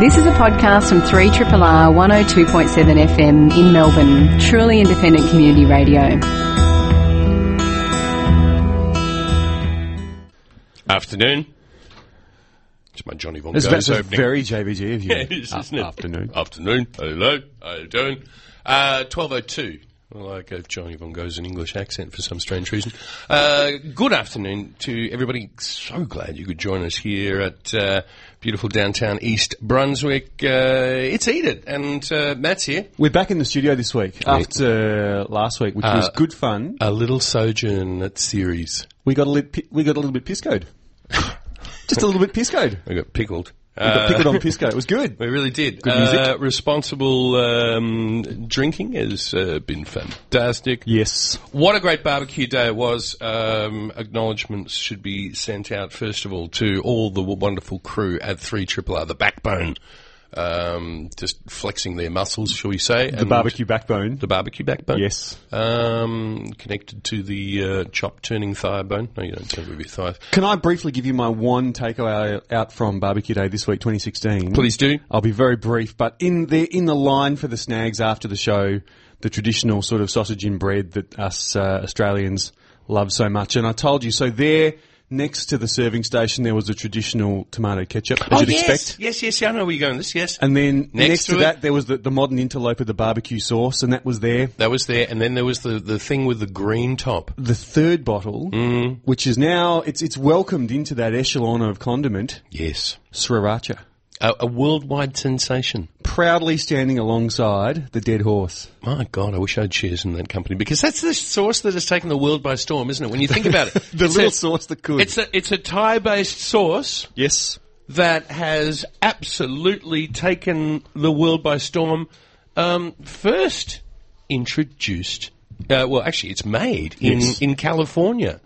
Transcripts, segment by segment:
This is a podcast from 3RRR 102.7 FM in Melbourne, truly independent community radio. Afternoon. It's my Johnny Von That's, Goes that's opening. very JBG of you. Yeah, it is, A- isn't it? Afternoon. Afternoon. Hello. How you doing? Uh, 12.02. Well, I gave Johnny Von Goes an English accent for some strange reason. Uh, good afternoon to everybody. So glad you could join us here at uh, beautiful downtown East Brunswick. Uh, it's It, and uh, Matt's here. We're back in the studio this week after last week, which was Uh, good fun. A little sojourn at series. We got a pi- we got a little bit piscoed. Just a little bit piscoed. We got pickled. Uh, pickled on pisco. It was good. We really did. Good music. Uh, responsible um, drinking has uh, been fantastic. Yes. What a great barbecue day it was. Um, acknowledgements should be sent out, first of all, to all the wonderful crew at 3 Triple R, the backbone, um, just flexing their muscles, shall we say. The barbecue backbone. The barbecue backbone? Yes. Um, connected to the uh, chop turning thigh bone. No, you don't turn with your thighs. Can I briefly give you my one takeaway out from Barbecue Day this week, 2016? Please do. I'll be very brief, but in the in the line for the snags after the show, the traditional sort of sausage and bread that us uh, Australians love so much, and I told you so. There, next to the serving station, there was a traditional tomato ketchup, as you'd Oh, yes. expect. Yes, yes, yeah, I know where you're going with this, yes. And then Next next, to to, that, there was the, the modern interloper, the barbecue sauce, and that was there. That was there, and then there was the, the thing with the green top. The third bottle, Mm. which is now it's it's welcomed into that echelon of condiment, Yes. sriracha, A, a worldwide sensation. proudly standing alongside the dead horse. My God, I wish I had shares in that company because that's the sauce that has taken the world by storm, isn't it? When you think about it, The little a- sauce that could. It's a it's a Thai-based sauce yes. that has absolutely taken the world by storm. Um, first introduced, uh, well, actually, it's made in Yes. in California.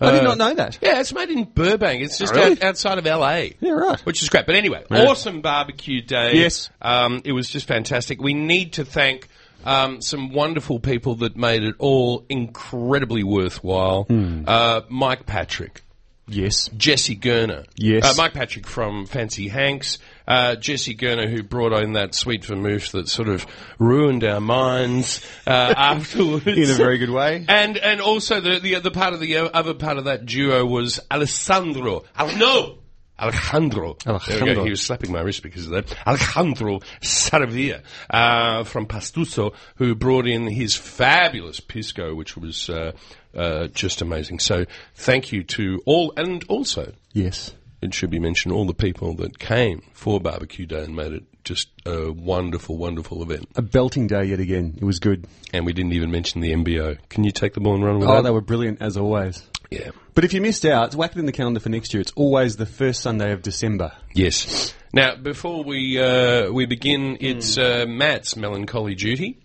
I did Uh, not know that. Yeah, it's made in Burbank. It's just Really? out, outside of LA. Yeah, right. Which is great. But anyway, awesome barbecue day. Yes. Um, it was just fantastic. We need to thank um, some wonderful people that made it all incredibly worthwhile. Hmm. Uh, Mike Patrick. Yes. Jesse Gerner. Yes. Uh, Mike Patrick from Fancy Hanks. Uh, Jesse Gerner, who brought in that sweet vermouth that sort of ruined our minds uh, afterwards. In a very good way. And and also the the other part of the other part of that duo was Alessandro. Al- no, Alejandro. Alejandro. He was slapping my wrist because of that. Alejandro Saravia uh, from Pastuso, who brought in his fabulous pisco, which was uh, uh, just amazing. So thank you to all, and also Yes. it should be mentioned all the people that came for Barbecue Day and made it just a wonderful, wonderful event. A belting day yet again. It was good. And we didn't even mention the MBO. Can you take the ball and run with Oh, that? they were brilliant as always. yeah. But if you missed out, whack it in the calendar for next year. It's always the first Sunday of December. Yes. Now, before we uh, we begin, it's uh, Matt's melancholy duty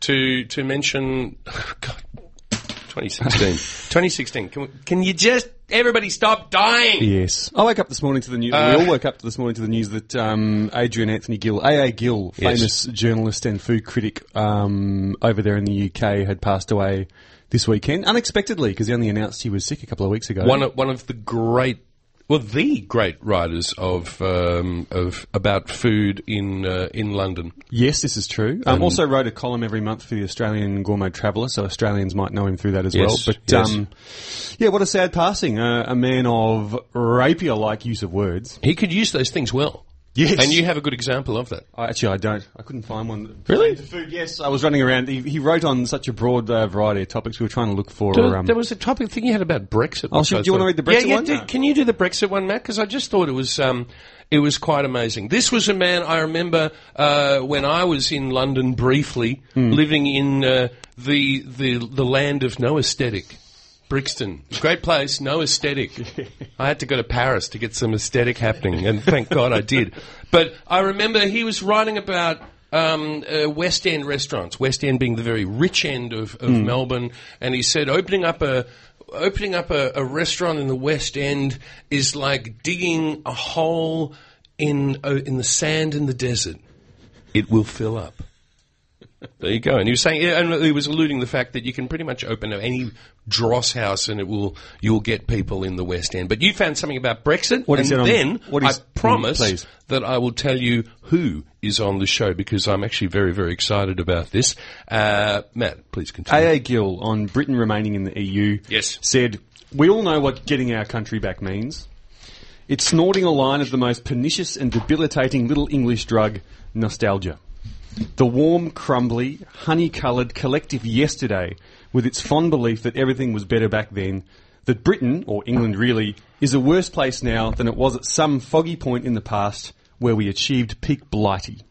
to to mention. God, 2016. 2016. Can, we, can you just everybody stop dying? Yes. I woke up this morning to the news. Uh, we all woke up this morning to the news that um, Adrian Anthony Gill, AA Gill, Yes. famous journalist and food critic um, over there in the UK, had passed away this weekend unexpectedly because he only announced he was sick a couple of weeks ago. One of, one of the great, well, the great writers of um, of about food in uh, in London. yes, this is true. Um, also wrote a column every month for the Australian Gourmet Traveller, so Australians might know him through that as Yes, well. But yes. um, yeah, what a sad passing. Uh, a man of rapier-like use of words. He could use those things well. Yes. And you have a good example of that. I, actually, I don't. I couldn't find one. that- Really? To food, yes. I was running around. He, he wrote on such a broad uh, variety of topics. We were trying to look for. There, um, there was a topic thing you had about Brexit. Oh, which should- do you wanna read the Brexit yeah, yeah, one? do- No. can you do the Brexit one, Matt? Because I just thought it was um, it was quite amazing. This was a man I remember uh, when I was in London briefly, Hmm. living in uh, the the the land of no aesthetic. Brixton, great place, no aesthetic. I had to go to Paris to get some aesthetic happening, and thank God I did. But I remember he was writing about um, uh, West End restaurants, West End being the very rich end of, of Melbourne, and he said opening up a opening up a, a restaurant in the West End is like digging a hole in uh, in the sand in the desert. It will fill up. There you go. And he was saying, and he was alluding the fact that you can pretty much open any dross house and it will you'll get people in the West End. But you found something about Brexit, What and said on- then I promise please. that I will tell you who is on the show because I'm actually very very excited about this. Uh, Matt, please continue. AA Gill on Britain remaining in the EU Yes. said, We all know what getting our country back means. It's snorting a line of the most pernicious and debilitating little English drug, nostalgia. The warm, crumbly, honey-coloured collective yesterday, with its fond belief that everything was better back then, that Britain, or England really, is a worse place now than it was at some foggy point in the past where we achieved peak blighty.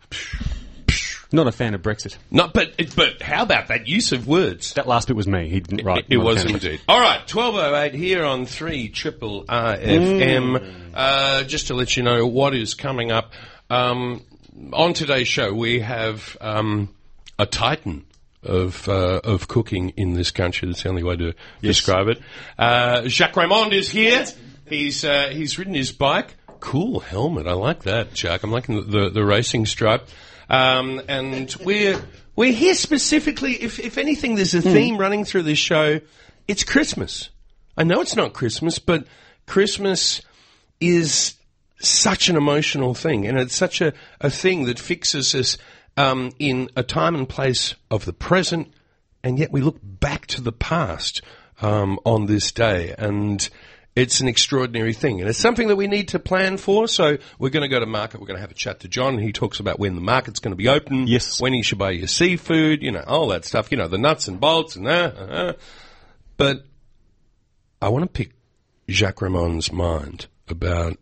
Not a fan of Brexit. Not, but but how about that use of words? That last bit was me. He didn't write. It a was indeed. All right, twelve oh eight here on three triple RFM. Uh, just to let you know what is coming up um, on today's show, we have um, a titan of uh, of cooking in this country. That's the only way to describe it. Uh, Jacques Reymond is here. He's uh, he's ridden his bike. Cool helmet. I like that, Jacques. I'm liking the, the, the racing stripe. Um, and we're we're here specifically. If if anything, there's a theme running through this show. It's Christmas. I know it's not Christmas, but Christmas is such an emotional thing, and it's such a, a thing that fixes us um, in a time and place of the present, and yet we look back to the past um, on this day, and it's an extraordinary thing, and it's something that we need to plan for. So we're going to go to market. We're going to have a chat to John. He talks about when the market's going to be open, Yes. when you should buy your seafood, you know, all that stuff, you know, the nuts and bolts and that. Uh, uh. But I want to pick Jacques Reymond's mind about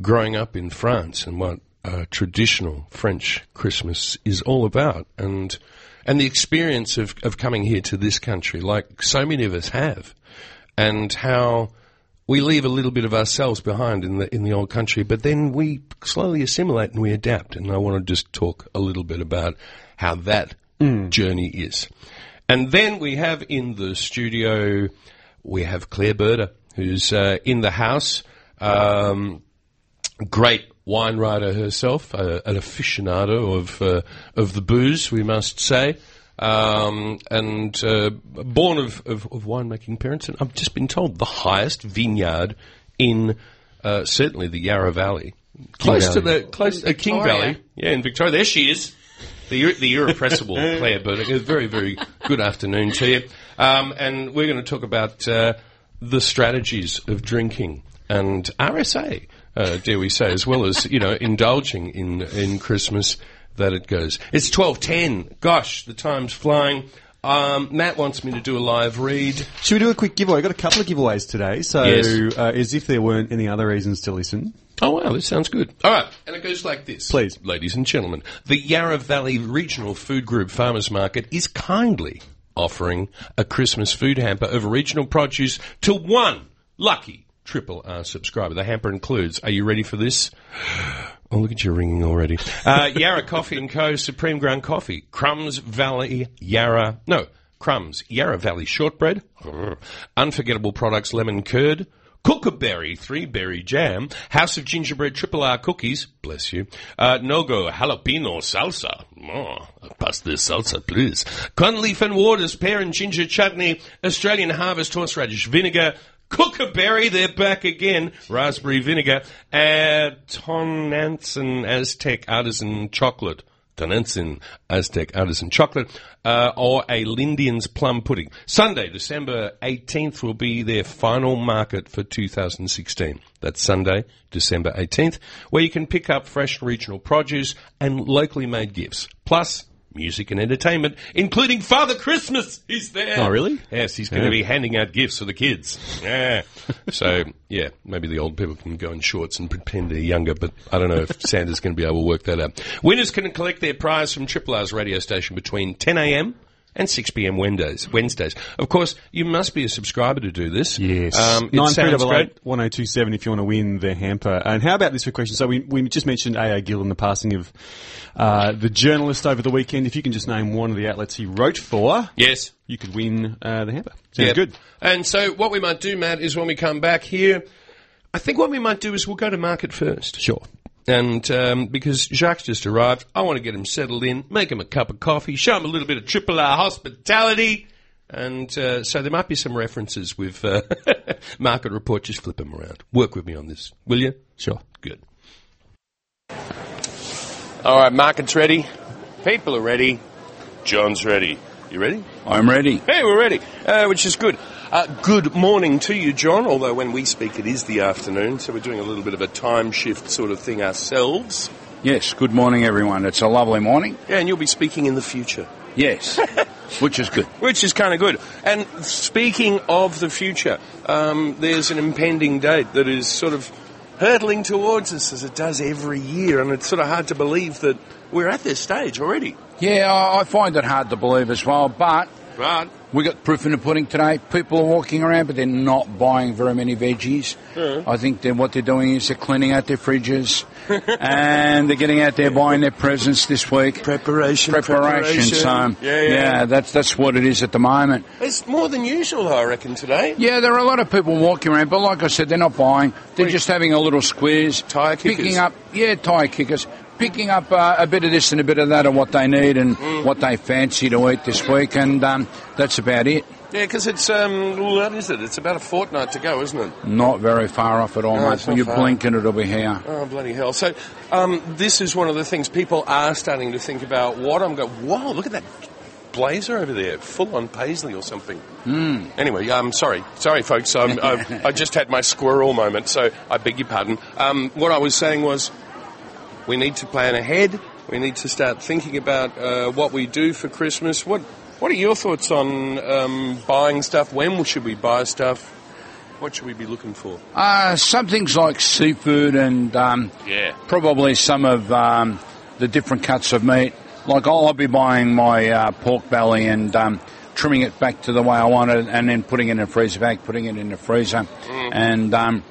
growing up in France and what uh, traditional French Christmas is all about, and and the experience of, of coming here to this country, like so many of us have, and how we leave a little bit of ourselves behind in the in the old country, but then we slowly assimilate and we adapt. And I want to just talk a little bit about how that journey is. And then we have in the studio, we have Claire Berda, who's uh, in the house. Um, great wine writer herself, uh, an aficionado of uh, of the booze, we must say, um, and uh, born of, of, of winemaking parents. And I've just been told the highest vineyard in uh, certainly the Yarra Valley, close to Valley. the close uh, King Valley, yeah, in Victoria. There she is. The, the irrepressible Claire Burdick. A very, very good afternoon to you. Um, and we're going to talk about uh, the strategies of drinking and RSA, uh, dare we say, as well as, you know, indulging in, in Christmas that it goes. It's 12.10. Gosh, the time's flying. Um, Matt wants me to do a live read. Should we do a quick giveaway? I've got a couple of giveaways today, so Yes. uh, as if there weren't any other reasons to listen. Oh wow, this sounds good. All right, and it goes like this. Please. ladies and gentlemen, the Yarra Valley Regional Food Group Farmers Market is kindly offering a Christmas food hamper of regional produce to one lucky Triple R subscriber. The hamper includes. Are you ready for this? Oh, look at you ringing already. Uh, Yarra Coffee and Co. Supreme Ground Coffee. Crumbs Valley Yarra. No, Crumbs Yarra Valley Shortbread. Unforgettable products Lemon Curd. Kookaberry Three Berry Jam. House of Gingerbread Triple R Cookies. Bless you. Uh, Nogo Jalapeno Salsa. Oh, pass this salsa, please. Conleaf and Waters Pear and Ginger Chutney. Australian Harvest Horseradish Vinegar. Kookaberry, they're back again. Raspberry vinegar. Uh, Tonantzin Aztec Artisan Chocolate. Tonantzin Aztec Artisan Chocolate. Uh, or a Lindian's Plum Pudding. Sunday, December 18th will be their final market for 2016. That's Sunday, December 18th, where you can pick up fresh regional produce and locally made gifts. Plus, music and entertainment, including Father Christmas. He's there. Oh, really? Yes, he's going to be handing out gifts for the kids. Yeah. so, yeah, maybe the old people can go in shorts and pretend they're younger, but I don't know if Santa's going to be able to work that out. Winners can collect their prize from Triple R's radio station between 10 a.m. and 6 p.m. Wednesdays. Wednesdays. Of course, you must be a subscriber to do this. Yes. Um, it Nine three sounds double great. eight one zero two seven if you want to win the hamper. And how about this for a question? So we we just mentioned AA Gill and the passing of uh, the journalist over the weekend. If you can just name one of the outlets he wrote for, Yes. you could win uh, the hamper. Sounds Yep. good. And so what we might do, Matt, is when we come back here, I think what we might do is we'll go to market first. Sure. And um, because Jacques just arrived, I want to get him settled in, make him a cup of coffee, show him a little bit of Triple R hospitality. And uh, so there might be some references with uh, Market Report. Just flip them around. Work with me on this, will you? Sure. Good. All right, market's ready. People are ready. John's ready. You ready? I'm ready. Hey, we're ready, uh, which is good. Uh, good morning to you, John, although when we speak it is the afternoon, so we're doing a little bit of a time shift sort of thing ourselves. Yes, good morning, everyone. It's a lovely morning. Yeah, and you'll be speaking in the future. Yes, which is good. Which is kind of good. And speaking of the future, um, there's an impending date that is sort of hurtling towards us as it does every year, and it's sort of hard to believe that we're at this stage already. Yeah, I I find it hard to believe as well, but Right. we got proof in the pudding today. People are walking around, but they're not buying very many veggies. I think they're, what they're doing is they're cleaning out their fridges, and they're getting out there buying their presents this week. Preparation, Preparation, so Yeah, yeah. that's that's what it is at the moment. It's more than usual, I reckon, today. Yeah, there are a lot of people walking around, but like I said, they're not buying. They're just having a little squeeze. Tyre kickers. Picking up, yeah, tyre kickers. Picking up uh, a bit of this and a bit of that and what they need and Mm. what they fancy to eat this week, and um, that's about it. Yeah, because it's, um, what is it? It's about a fortnight to go, isn't it? Not very far off at all, No, mate. You far. blink and it'll be here. Oh, bloody hell. So, um, this is one of the things people are starting to think about what I'm going, wow, look at that blazer over there, full on paisley or something. Mm. Anyway, I'm um, sorry. Sorry, folks. I, I just had my squirrel moment, so I beg your pardon. Um, what I was saying was we need to plan ahead. We need to start thinking about uh, what we do for Christmas. What What are your thoughts on um, buying stuff? When should we buy stuff? What should we be looking for? Uh, some things like seafood and um, Yeah. probably some of um, the different cuts of meat. Like I'll, I'll be buying my uh, pork belly and um, trimming it back to the way I want it, and then putting it in a freezer bag, putting it in the freezer, and um,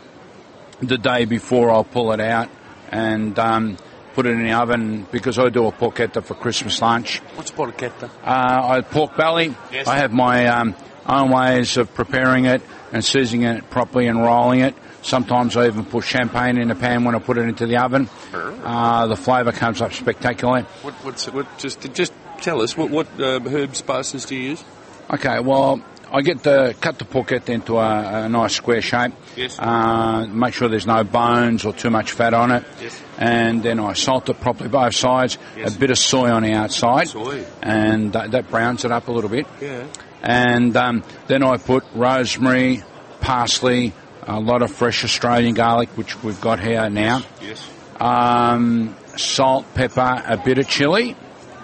the day before I'll pull it out and um, put it in the oven because I do a porchetta for Christmas lunch. What's porchetta? Uh, I pork belly. Yes. I have my um, own ways of preparing it and seasoning it properly and rolling it. Sometimes I even put champagne in the pan when I put it into the oven. Uh, the flavour comes up spectacularly. What, what's what? Just just tell us what what uh, herb spices do you use? Okay, well, I get to cut the porchetta into a, a nice square shape. Yes. Uh, make sure there's no bones or too much fat on it. Yes. And then I salt it properly both sides. Yes. A bit of soy on the outside. Soy. And that, that browns it up a little bit. Yeah. and um, then I put rosemary, parsley, a lot of fresh Australian garlic, which we've got here now, Yes. um, salt, pepper, a bit of chili,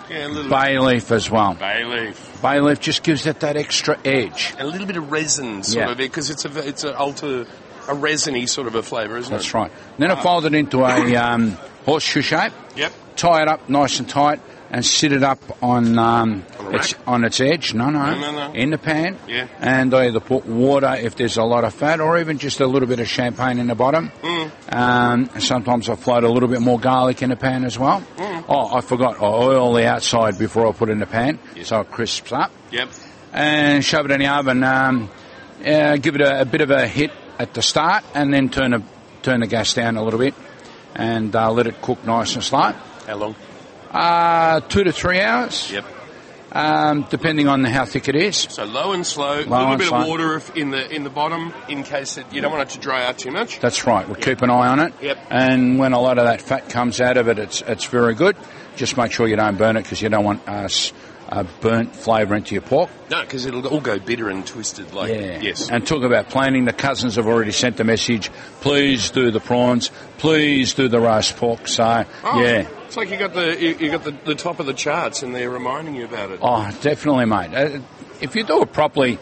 Yeah, a little bay leaf as well. bay leaf, Bay leaf just gives it that extra edge. a little bit of resin, sort Yeah. of, because it's a it's a alter a resiny sort of a flavour, isn't That's it? That's right. Then I fold it into a um, horseshoe shape, Yep. tie it up nice and tight, and sit it up on um, On its on its edge. No, no, No, no, no. in the pan. Yeah. And I either put water if there's a lot of fat, or even just a little bit of champagne in the bottom. Mm. Um, sometimes I float a little bit more garlic in the pan as well. Mm. Oh, I forgot. I oil the outside before I put it in the pan, so it crisps up, Yep. and shove it in the oven. Um, uh, give it a, a bit of a hit at the start, and then turn the turn the gas down a little bit, and uh, let it cook nice and slow. How long? Uh, two to three hours, Yep. um, depending on how thick it is. So low and slow, a little bit slow. of water in the in the bottom in case it, you don't want it to dry out too much. That's right. We'll keep an eye on it. Yep. And when a lot of that fat comes out of it, it's it's very good. Just make sure you don't burn it because you don't want uh, s- uh, burnt flavour into your pork. No, because it'll all go bitter and twisted. Like yes. And talk about planning. The cousins have already sent the message. Please do the prawns. Please do the roast pork. So Oh, yeah. It's like you got the you, you got the, the top of the charts and they're reminding you about it. Oh, definitely, mate. Uh, if you do it properly,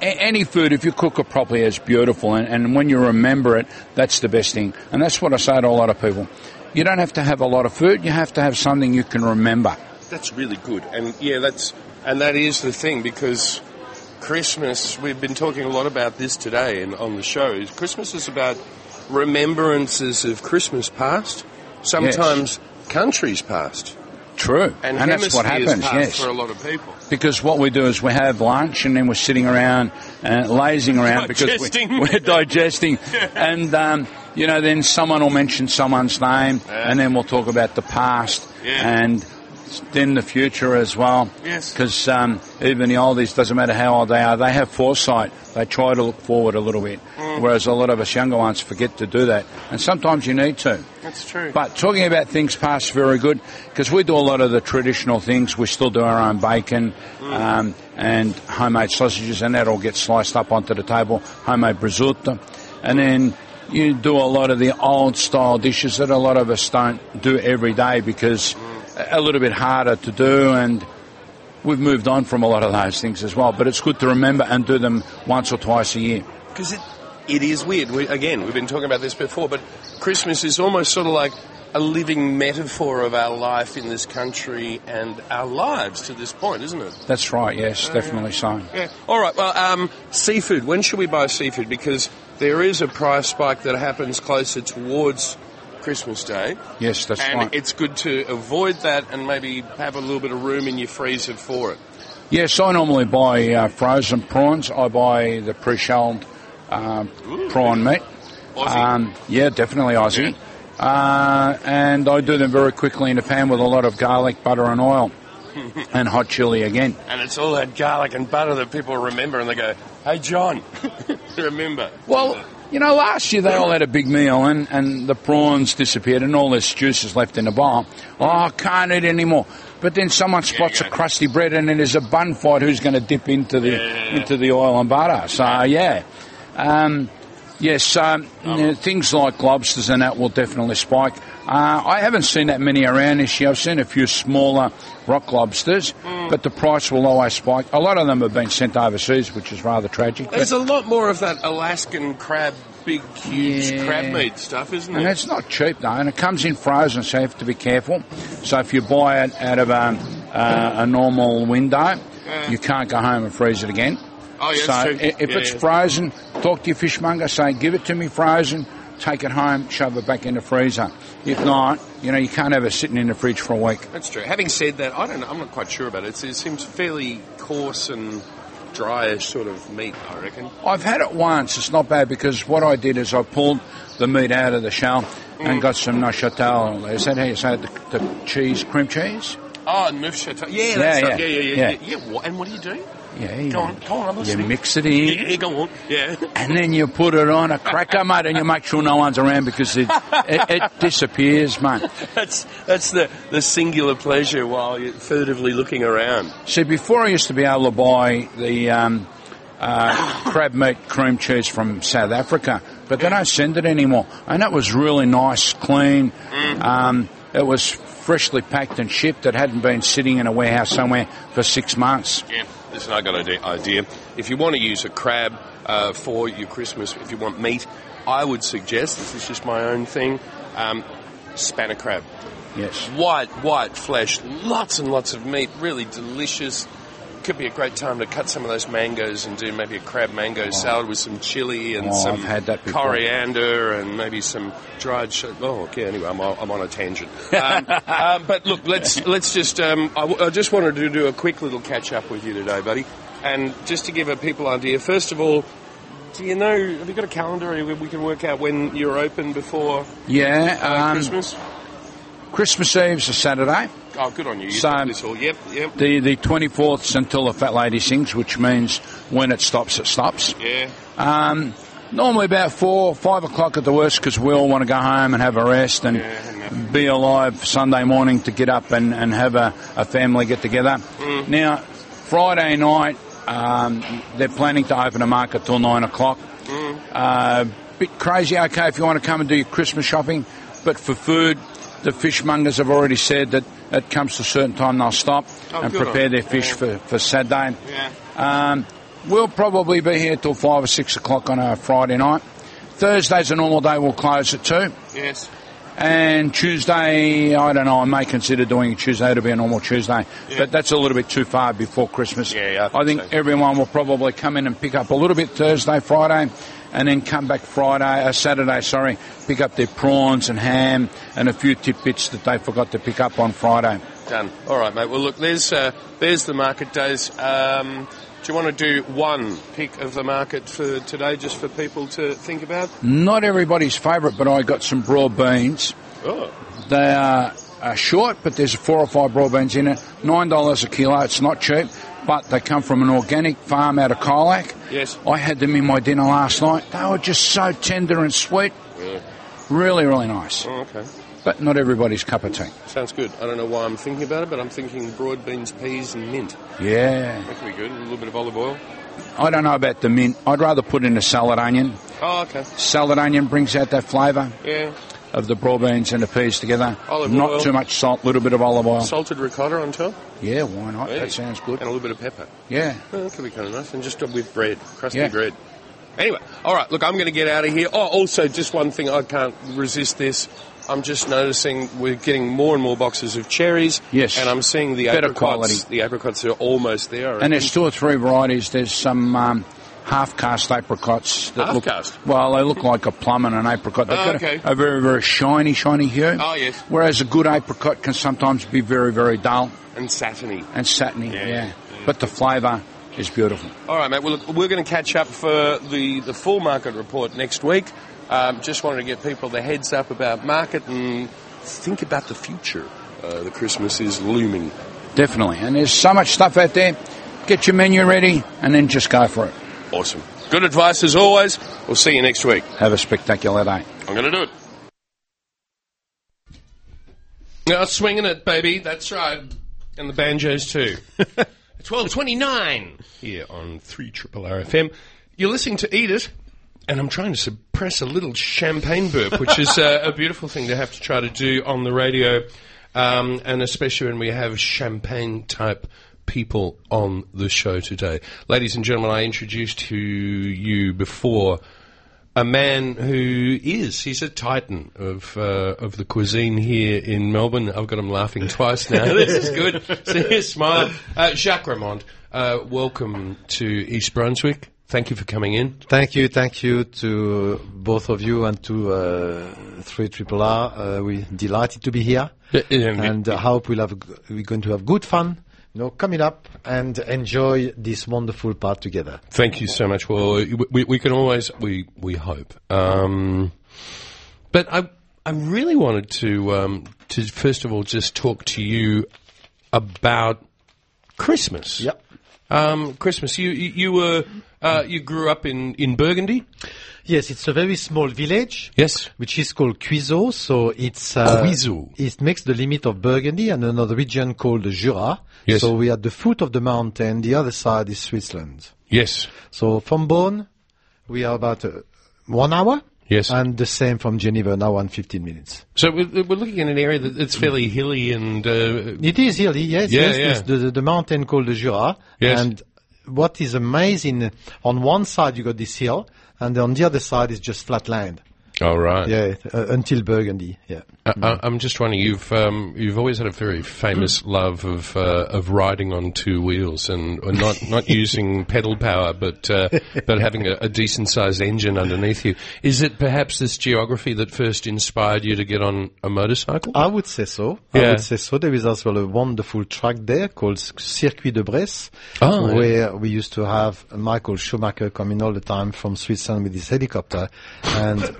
any food, if you cook it properly, is beautiful. And, and when you remember it, that's the best thing. And that's what I say to a lot of people. You don't have to have a lot of food. You have to have something you can remember. That's really good, and yeah, that's and that is the thing because Christmas. We've been talking a lot about this today and on the show. Christmas is about remembrances of Christmas past, sometimes countries past, True. and, that's what happens, yes. for a lot of people. Because what we do is we have lunch and then we're sitting around, uh, lazing around Digesting. because we, we're digesting. and um, you know, then someone will mention someone's name, Yeah. and then we'll talk about the past Yeah. and then the future as well. Yes. Because um, even the oldies, doesn't matter how old they are, they have foresight. They try to look forward a little bit, Mm. whereas a lot of us younger ones forget to do that. And sometimes you need to. That's true. But talking about things past, very good because we do a lot of the traditional things. We still do our own bacon um, and homemade sausages, and that all gets sliced up onto the table. Homemade prosciutto, and then you do a lot of the old style dishes that a lot of us don't do every day because a little bit harder to do and. We've moved on from a lot of those things as well, but it's good to remember and do them once or twice a year. Because it, it is weird. We, again, we've been talking about this before, but Christmas is almost sort of like a living metaphor of our life in this country and our lives to this point, isn't it? That's right, yes, definitely so. Yeah. All right. Well, um, seafood. When should we buy seafood? Because there is a price spike that happens closer towards Christmas Day, Yes, that's fine. and right. it's good to avoid that and maybe have a little bit of room in your freezer for it. Yes, I normally buy uh, frozen prawns. I buy the pre-shelled um, prawn meat. Um, yeah, definitely Aussie. Uh, and I do them very quickly in a pan with a lot of garlic, butter, and oil, and hot chili again. and it's all that garlic and butter that people remember, and they go, "Hey, John, remember?" Well, you know, last year they all had a big meal and, and the prawns disappeared and all this juice is left in the bar. Oh, I can't eat anymore. But then someone spots yeah. a crusty bread and then there's a bun fight who's going to dip into the Yeah. into the oil and butter. So yeah, um, yes, um, you know, things like lobsters and that will definitely spike. Uh, I haven't seen that many around this year. I've seen a few smaller rock lobsters, but the price will always spike. A lot of them have been sent overseas, which is rather tragic. There's a lot more of that Alaskan crab, big, huge Yeah. crab meat stuff, isn't it? And it's not cheap though, and it comes in frozen, so you have to be careful. So if you buy it out of a, uh, a normal window, you can't go home and freeze it again. Oh, yeah, so if Yeah, it's yeah. frozen, talk to your fishmonger, say, give it to me frozen, take it home, shove it back in the freezer. If not, you know, you can't have it sitting in the fridge for a week. That's true. Having said that, I don't know, I'm not quite sure about it. It seems fairly coarse and dryish sort of meat, I reckon. I've had it once. It's not bad because what I did is I pulled the meat out of the shell Mm. and got some Neuchâtel. Is that how you say it? The, the cheese, cream cheese? Oh, Neufchâtel. Yeah, yeah, Yeah, yeah, yeah. yeah. yeah. yeah. and what do you do? Yeah, you, Go on, go on, I'm you mix it in. Yeah, go on. Yeah. and then you put it on a cracker, mate, and you make sure no one's around because it, it, it disappears, mate. That's that's the, the singular pleasure while you're furtively looking around. See, before I used to be able to buy the um, uh, crab meat cream cheese from South Africa, but they don't send it anymore. And that was really nice, clean. Um, it was freshly packed and shipped. It hadn't been sitting in a warehouse somewhere for six months. Yeah. Listen, I got an idea- idea. If you want to use a crab uh, for your Christmas, if you want meat, I would suggest, this is just my own thing, um, spanner crab. Yes. White, white flesh, lots and lots of meat, really delicious. Could be a great time to cut some of those mangoes and do maybe a crab mango salad with some chili and Oh, some coriander and maybe some dried. Sh- oh, okay. Anyway, I'm, I'm on a tangent. Um, um, but look, let's let's just. Um, I, w- I just wanted to do a quick little catch up with you today, buddy, and just to give a people idea. First of all. Do you know? Have you got a calendar where we can work out when you're open before Yeah. uh, Um, Christmas? Christmas Eve's a Saturday. Oh, good on you. You So- thought this all. Yep, yep. The the 24th until the fat lady sings, which means when it stops, it stops. Yeah. Um, normally about four, five o'clock at the worst, because we all want to go home and have a rest and Yeah, be alive Sunday morning to get up and, and have a, a family get together. Mm. Now, Friday night, um, they're planning to open a market till nine o'clock. Mm. Uh, bit crazy, okay, if you want to come and do your Christmas shopping, but for food, the fishmongers have already said that it comes to a certain time they'll stop Oh, and good on prepare their fish Yeah. for, for Saturday. Yeah. Um, we'll probably be here till five or six o'clock on a Friday night. Thursday's a normal day. We'll close at two. Yes. And Tuesday, I don't know. I may consider doing a Tuesday to be a normal Tuesday, but that's a little bit too far before Christmas. Yeah, yeah, I I think think so. everyone will probably come in and pick up a little bit Thursday, Friday, and then come back Friday, uh, Saturday. Sorry, pick up their prawns and ham and a few tidbits that they forgot to pick up on Friday. Done. All right, mate. Well, look, there's uh, there's the market days. Um, Do you want to do one pick of the market for today, just for people to think about? Not everybody's favourite, but I got some broad beans. Oh, They are, are short, but there's four or five broad beans in it. Nine dollars a kilo. It's not cheap, but they come from an organic farm out of Colac. Yes. I had them in my dinner last night. They were just so tender and sweet. Yeah. Really, really nice. oh, okay. But not everybody's cup of tea. Sounds good. I don't know why I'm thinking about it, but I'm thinking broad beans, peas, and mint. Yeah. That could be good. A little bit of olive oil. I don't know about the mint. I'd rather put in a salad onion. Oh, okay. Salad onion brings out that flavour Yeah. of the broad beans and the peas together. Olive Not oil. too much salt, a little bit of olive oil. Salted ricotta on top. Yeah, why not? Yeah. That sounds good. And a little bit of pepper. Yeah. Oh, that could be kind of nice. And just with bread, crusty Yeah. bread. Anyway, all right. Look, I'm going to get out of here. Oh, also, just one thing. I can't resist this. I'm just noticing we're getting more and more boxes of cherries. Yes. And I'm seeing the Better apricots. quality. The apricots are almost there. And there's two or three varieties. There's some um, half-cast apricots. That Half-cast? Look, well, they look like a plum and an apricot. They've Oh, got okay. a, a very, very shiny, shiny hue. Oh, yes. Whereas a good apricot can sometimes be very, very dull and satiny. and satiny. Yeah. Yeah. But the flavour is beautiful. All right, mate. Well, look, we're going to catch up for the, the full market report next week. Um, just wanted to get people the heads up about market and think about the future. Uh, the Christmas is looming. Definitely. And there's so much stuff out there. Get your menu ready and then just go for it. Awesome. Good advice as always. We'll see you next week. Have a spectacular day. I'm going to do it. No, swinging it, baby. That's right. And the banjos too. 1229 here on 3 Triple RFM. You're listening to Eat It, and I'm trying to suppress a little champagne burp, which is uh, a beautiful thing to have to try to do on the radio, um, and especially when we have champagne type people on the show today. Ladies and gentlemen, I introduced to you before a man who is he's a titan of uh, of the cuisine here in Melbourne. I've got him laughing twice now. this is good. See his smile. Uh, Jacques Reymond, uh, welcome to East Brunswick. Thank you for coming in. Thank you, thank you to both of you and to uh, Three Triple R. Uh, we're delighted to be here, Yeah, yeah, and I hope we'll have we're going to have good fun. You know, coming up and enjoy this wonderful part together. Thank you so much. Well, we, we can always we we hope. Um, but I I really wanted to um, to first of all just talk to you about Christmas. Yep. Um, Christmas. You you, you were uh, you grew up in, in Burgundy. Yes, it's a very small village. Yes. Which is called Cuiseaux, so it's uh, Cuiseaux. It makes the limit of Burgundy and another region called the Jura. Yes. So we are at the foot of the mountain. The other side is Switzerland. Yes. So from Bonn, we are about uh, one hour. Yes. And the same from Geneva, an hour and 15 minutes. So we're, we're looking at an area that it's fairly hilly and uh, It is hilly, yes, Yeah, yes. yeah. The, the, the mountain called the Jura. Yes. And what is amazing, on one side you got this hill, and on the other side is just flat land. Oh right. Yeah, uh, until Burgundy, yeah. I, I- I'm just wondering. You've um, you've always had a very famous love of uh, of riding on two wheels and not not using pedal power, but uh, but having a, a decent sized engine underneath you. Is it perhaps this geography that first inspired you to get on a motorcycle? I would say so. Yeah. I would say so. There is as well a wonderful track there called Circuit de Bresse, Oh, yeah. where we used to have Michael Schumacher coming all the time from Switzerland with his helicopter, and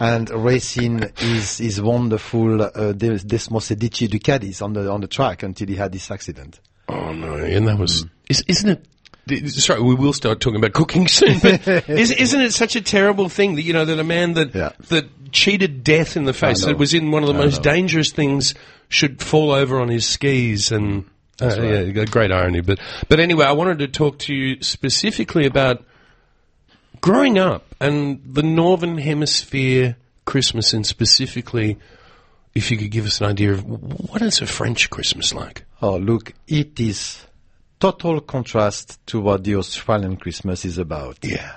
and racing his his wonderful uh, Des- Desmosedici Ducatis on the on the track until he had this accident. Oh no! And that was is, isn't it? Sorry, we will start talking about cooking soon. But is, isn't it such a terrible thing that you know that a man that Yeah. that cheated death in the face, that was in one of the I most know. dangerous things, should fall over on his skis and. Uh, yeah, great irony, but but anyway, I wanted to talk to you specifically about growing up and the Northern Hemisphere Christmas, and specifically, if you could give us an idea of what is a French Christmas like. Oh, look, it is total contrast to what the Australian Christmas is about. Yeah,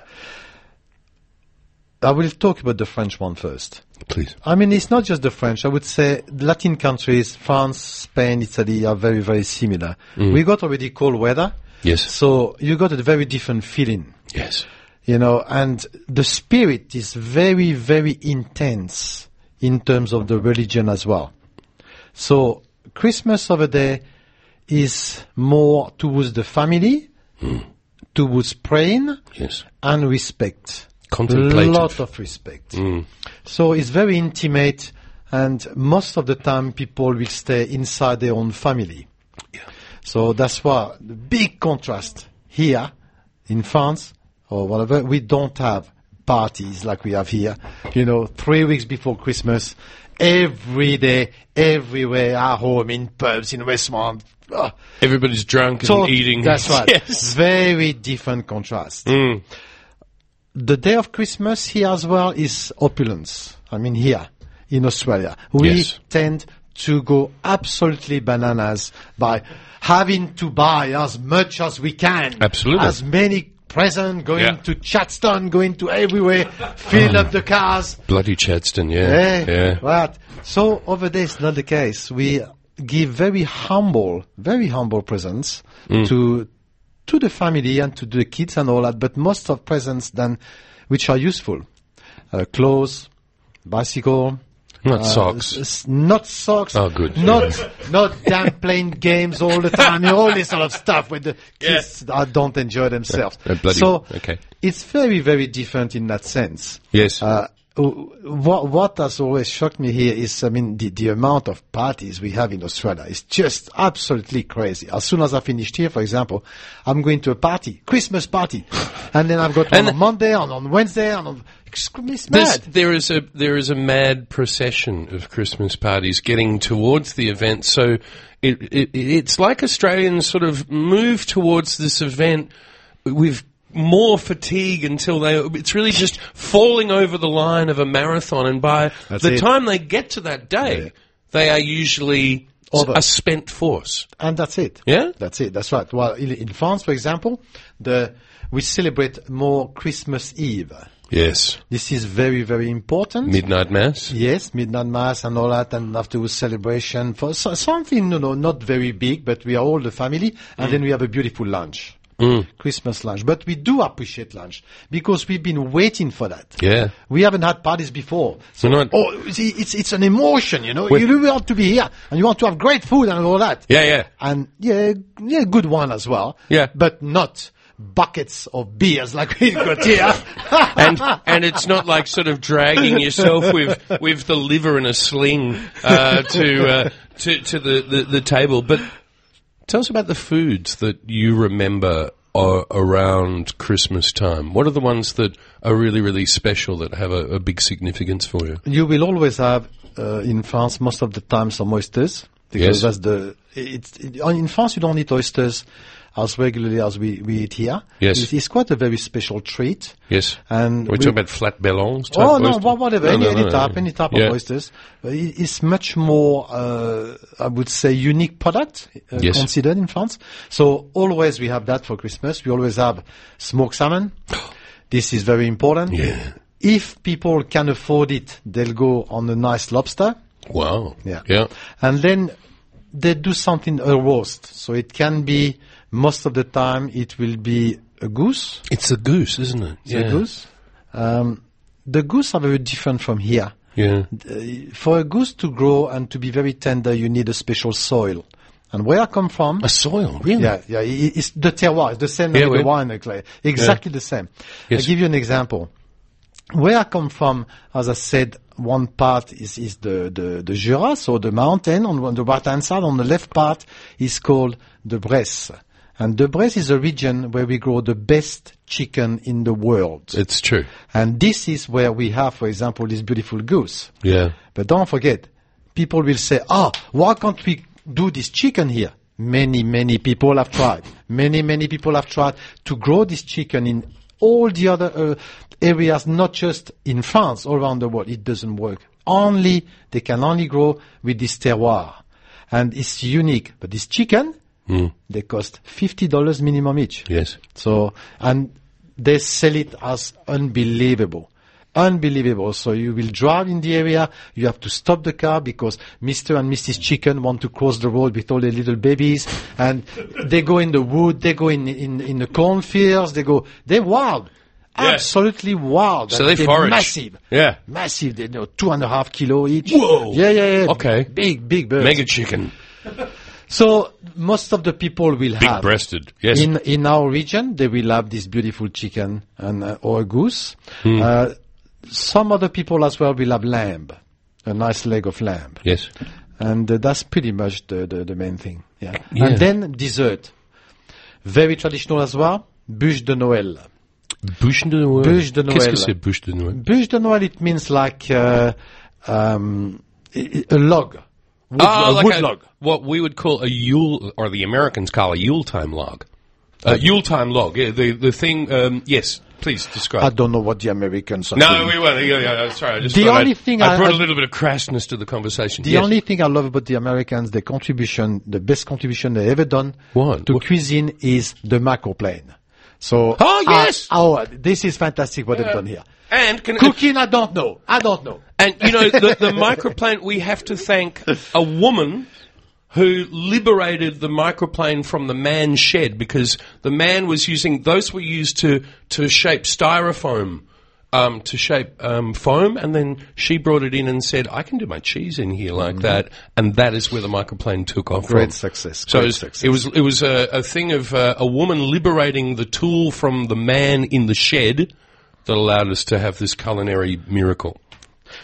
I will talk about the French one first. please. I mean, it's not just the French. I would say Latin countries, France, Spain, Italy are very, very similar. Mm. We got already cold weather. Yes. So you got a very different feeling, Yes. You know, and the spirit is very, very intense in terms of the religion as well. So Christmas over there is more towards the family, towards praying Yes. and respect. Contemplative. Mm. A lot of respect. So it's very intimate, and most of the time people will stay inside their own family. So that's why the big contrast here in France or whatever, we don't have parties like we have here. You know, three weeks before Christmas, every day, everywhere, at home, in pubs, in restaurants. ah, Everybody's drunk so and eating. That's right. Yes. Very different contrast. The day of Christmas here as well is opulence. I mean here in Australia. We Yes. tend to go absolutely bananas by having to buy as much as we can. Absolutely. As many presents, going Yeah. to Chadstone, going to everywhere, fill up the cars. Bloody Chadstone, yeah. Yeah. Yeah. Right. So over there, it's not the case. We give very humble, very humble presents Mm. to to the family and to the kids and all that. But most of presents then, which are useful, uh, clothes, bicycle. Not uh, socks. s- s- not socks. Oh, good. Not not damn playing games all the time. all this sort of stuff where the kids that don't enjoy themselves. Uh, so okay. it's very very different in that sense. Yes. What what has always shocked me here is, I mean, the, the amount of parties we have in Australia is just absolutely crazy. As soon as I finished here, for example, I'm going to a party, Christmas party, and then I've got one And- on Monday, and on Wednesday, and on it's mad. there is a there is a mad procession of Christmas parties getting towards the event. So it, it it's like Australians sort of move towards this event with more fatigue until they it's really just falling over the line of a marathon. And by That's the it. time they get to that day, Yeah. they are usually Over. a spent force. And that's it. Yeah? That's it. That's right. Well, in, in France, for example, the we celebrate more Christmas Eve. Yes, This is very, very important. midnight mass. Yes, midnight mass and all that, and afterwards celebration for so, something, you know, not very big, but we are all the family, and mm. then we have a beautiful lunch, Christmas lunch. But we do appreciate lunch because we've been waiting for that. Yeah. We haven't had parties before, so We're not- oh, it's, it's it's an emotion, you know. We're- you want to be here, and you want to have great food and all that. Yeah, yeah. and yeah, yeah, good one as well. Yeah. but not buckets of beers like we've got here. and and it's not like sort of dragging yourself with with the liver in a sling uh, to uh, to to the, the the table. But tell us about the foods that you remember are around Christmas time. What are the ones that are really really special that have a, a big significance for you? You will always have uh, in France most of the time some oysters Yes. because that's the it's it, in France you don't eat oysters as regularly as we, we eat here. Yes. It- it's quite a very special treat. Yes, And we're we- talking about flat. Type Oh no, whatever, No, any, no, any no, type, any type Yeah. of oysters. But it- It's much more, uh, I would say, unique product uh, Yes. considered in France. So always we have that for Christmas. We always have smoked salmon. this is very important. Yeah. If people can afford it, they'll go on a nice lobster. Wow. Yeah. Yeah. And then they do something a roast. So it can be most of the time it will be a goose. It's a goose, isn't it? The goose. Um, the goose are very different from here. Yeah. Uh, for a goose to grow and to be very tender, you need a special soil. And where I come from, A soil, really? yeah, yeah, it's the terroir, it's the same Yeah, like the wine, like, exactly the same. Yes. I'll give you an example. Where I come from, as I said, one part is, is the, the, the Jura, so the mountain on, on the right hand side. On the left part is called the Bresse. And the Bresse is a region where we grow the best chicken in the world. It's true. And this is where we have, for example, this beautiful goose. Yeah. But don't forget, people will say, ah, why can't we do this chicken here? Many, many people have tried. Many, many people have tried to grow this chicken in all the other uh, areas, not just in France, all around the world. It doesn't work. Only, they can only grow with this terroir. And it's unique. But this chicken, Hmm. they cost $50 minimum each. Yes. So, and they sell it as unbelievable. Unbelievable. So you will drive in the area, you have to stop the car because Mr. and Mrs. Chicken want to cross the road with all their little babies and they go in the wood, they go in, in, in the cornfields, they go, they're wild. Yeah. Absolutely wild. So And they they're forage. Massive. Yeah. Massive. They know two and a half kilo each. Whoa. Yeah, yeah, yeah. Okay. Big, big birds. Mega chicken. So most of the people will Big have. breasted. Yes. In in our region, they will have this beautiful chicken and uh, or goose. Hmm. Uh, some other people as well will have lamb, a nice leg of lamb, yes. and uh, that's pretty much the, the the main thing. Yeah. Yeah. And then dessert, very traditional as well. Bûche de Noël. Bûche de Noël. Bûche de Qu'est-ce que Noël. c'est bûche de Noël? Bûche de Noël, it means like uh, um, a log. Wood, Ah, a like wood a- log. what we would call a Yule, or the Americans call a Yule time log. A Yule time log. Yeah, the the thing. Um, yes, please describe. I don't know what the Americans are no, doing. we weren't. Yeah, yeah, sorry. I just The only I'd- thing I I- brought I- a little bit of crassness to the conversation. The yes. only thing I love about the Americans, the contribution, the best contribution they ever done What? to What? cuisine is the macroplane. So, Oh, uh, yes! oh, this is fantastic what they've done here. and can, Cooking, I don't know. I don't know. And you know, the, the microplane, we have to thank a woman who liberated the microplane from the man's shed because the man was using, those were used to, to shape styrofoam, um, to shape, um, foam. And then she brought it in and said, I can do my cheese in here like that. And that is where the microplane took off Great from. success, So great it was, success. it was, it was a, a thing of uh, a woman liberating the tool from the man in the shed that allowed us to have this culinary miracle.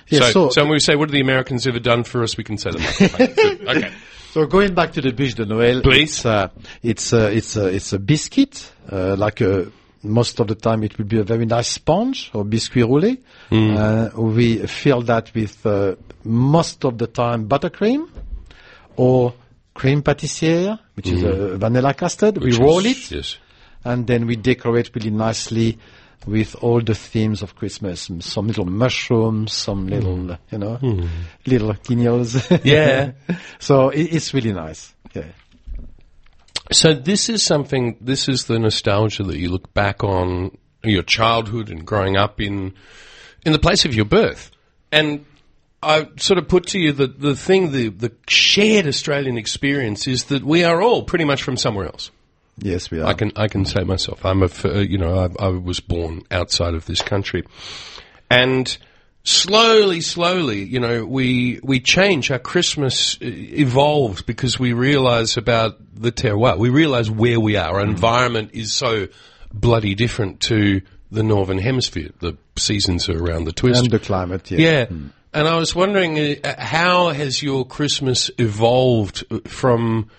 Yeah, so, so- so when we say, what have the Americans ever done for us, we can say them. okay. So going back to the bûche de Noël, Please. it's uh, it's uh, it's uh, it's a biscuit. Uh, like a, most of the time, it will be a very nice sponge or biscuit roulé. Uh, we fill that with uh, most of the time buttercream or cream pâtissière, which is uh, vanilla custard. we roll it Yes. and then we decorate really nicely with all the themes of Christmas. Some little mushrooms, some little, uh, you know, little guignol's. Yeah. so it, it's really nice. Yeah. So this is something, this is the nostalgia that you look back on your childhood and growing up in, in the place of your birth. And I sort of put to you that the thing, the, the shared Australian experience is that we are all pretty much from somewhere else. Yes, we are. I can I can say myself. I'm a uh, you know I, I was born outside of this country, and slowly, slowly, you know, we we change. Our Christmas uh, evolves because we realize about the terroir. We realize where we are. Our environment is so bloody different to the northern hemisphere. The seasons are around the twist. and the climate. Yeah. Yeah. And I was wondering, uh, how has your Christmas evolved uh, from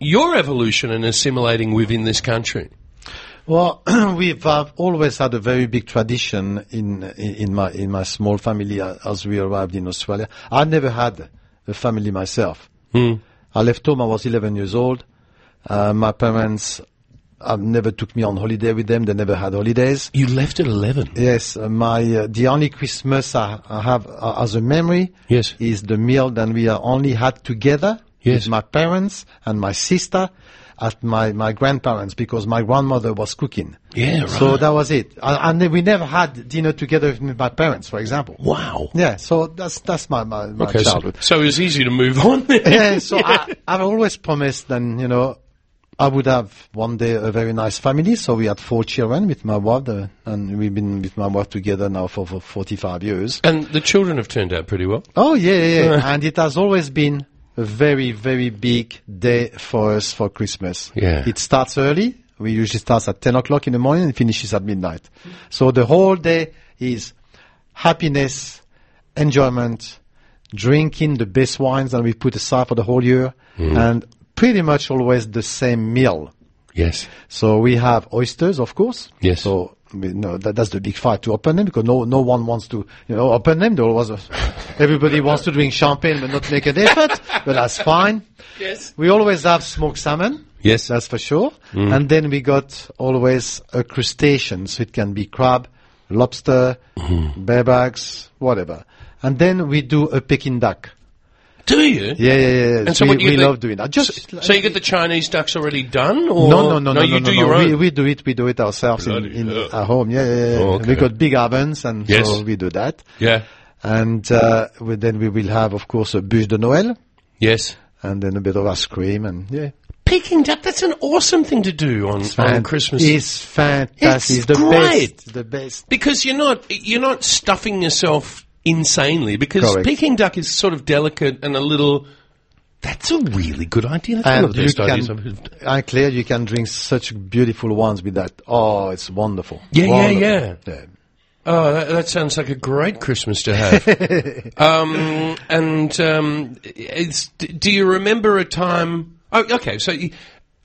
your evolution and assimilating within this country? Well, we've uh, always had a very big tradition in, in in my in my small family uh, as we arrived in Australia. I never had a family myself. I left home. I was 11 years old. Uh, my parents uh, never took me on holiday with them. They never had holidays. You left at 11. Yes, uh, my uh, the only Christmas I, I have uh, as a memory Yes. is the meal that we only had together Yes. with my parents and my sister at my, my grandparents because my grandmother was cooking. Yeah, So that was it. And we never had dinner together with my parents, for example. Wow. Yeah, so that's that's my my, my Okay, so, childhood. so it was easy to move on yeah, so I, I've always promised, then you know, I would have one day a very nice family. So we had four children with my wife, uh, and we've been with my wife together now for, for 45 years. And the children have turned out pretty well. Oh yeah, yeah, yeah. and it has always been a very, very big day for us for Christmas. Yeah. It starts early. We usually starts at 10 o'clock in the morning and finishes at midnight. So the whole day is happiness, enjoyment, drinking the best wines that we put aside for the whole year, mm. and pretty much always the same meal. Yes. So we have oysters, of course. Yes. So we, no, that, that's the big fight to open them because no no one wants to you know open them. There was a, everybody wants to drink champagne but not make an effort, but that's fine. Yes. We always have smoked salmon. Yes. That's for sure. Mm. And then we got always a crustacean, so it can be crab, lobster, mm-hmm. barebacks, whatever. And then we do a Peking duck. Do you? Yeah, yeah, yeah. And so we what you we love doing that. Just So, so you get the Chinese ducks already done, or no, no, no, no, you no, do no, your own. We, we do it. We do it ourselves in, Bloody in at home. Yeah, yeah, yeah. Oh, okay. We got big ovens, and Yes. so we do that. yeah. And uh, we, then we will have, of course, a bûche de Noël, Yes. and then a bit of ice cream, and yeah, Peking duck. That's an awesome thing to do on, on Christmas. It's fantastic. It's the great. best. The best. because you're not you're not stuffing yourself insanely because Correct. Peking duck is sort of delicate and a little That's a really good idea. That's one And of the you best ideas I've can, heard. you can drink such beautiful wines with that. Oh, it's wonderful. Yeah, yeah, Wonderful. yeah. Oh, that, that sounds like a great Christmas to have. um, and um, it's, do you remember a time? Oh, okay. So you,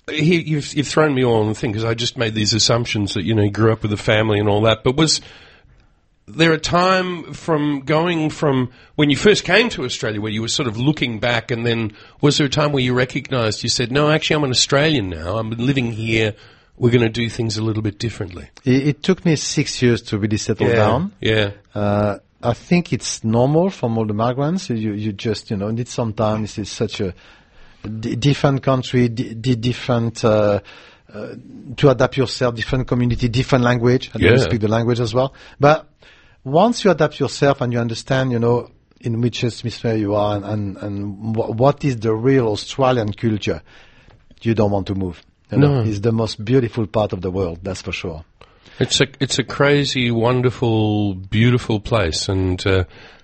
here you've, you've thrown me all on the thing because I just made these assumptions that you know you grew up with a family and all that. But was there a time from going from when you first came to Australia where you were sort of looking back, and then was there a time where you recognised you said, "No, actually, I'm an Australian now. I'm living here. We're going to do things a little bit differently." It, it took me six years to really settle down. Yeah. Uh, I think it's normal from all the migrants. You, you just, you know, need some time. This is such a d- different country, d- d- different, uh, uh, to adapt yourself, different community, different language. I Yeah. speak the language as well. But once you adapt yourself and you understand, you know, in which hemisphere you are and, and, and wh- what is the real Australian culture, you don't want to move. You know, No. It's the most beautiful part of the world, that's for sure. It's a it's a crazy, wonderful, beautiful place, and uh,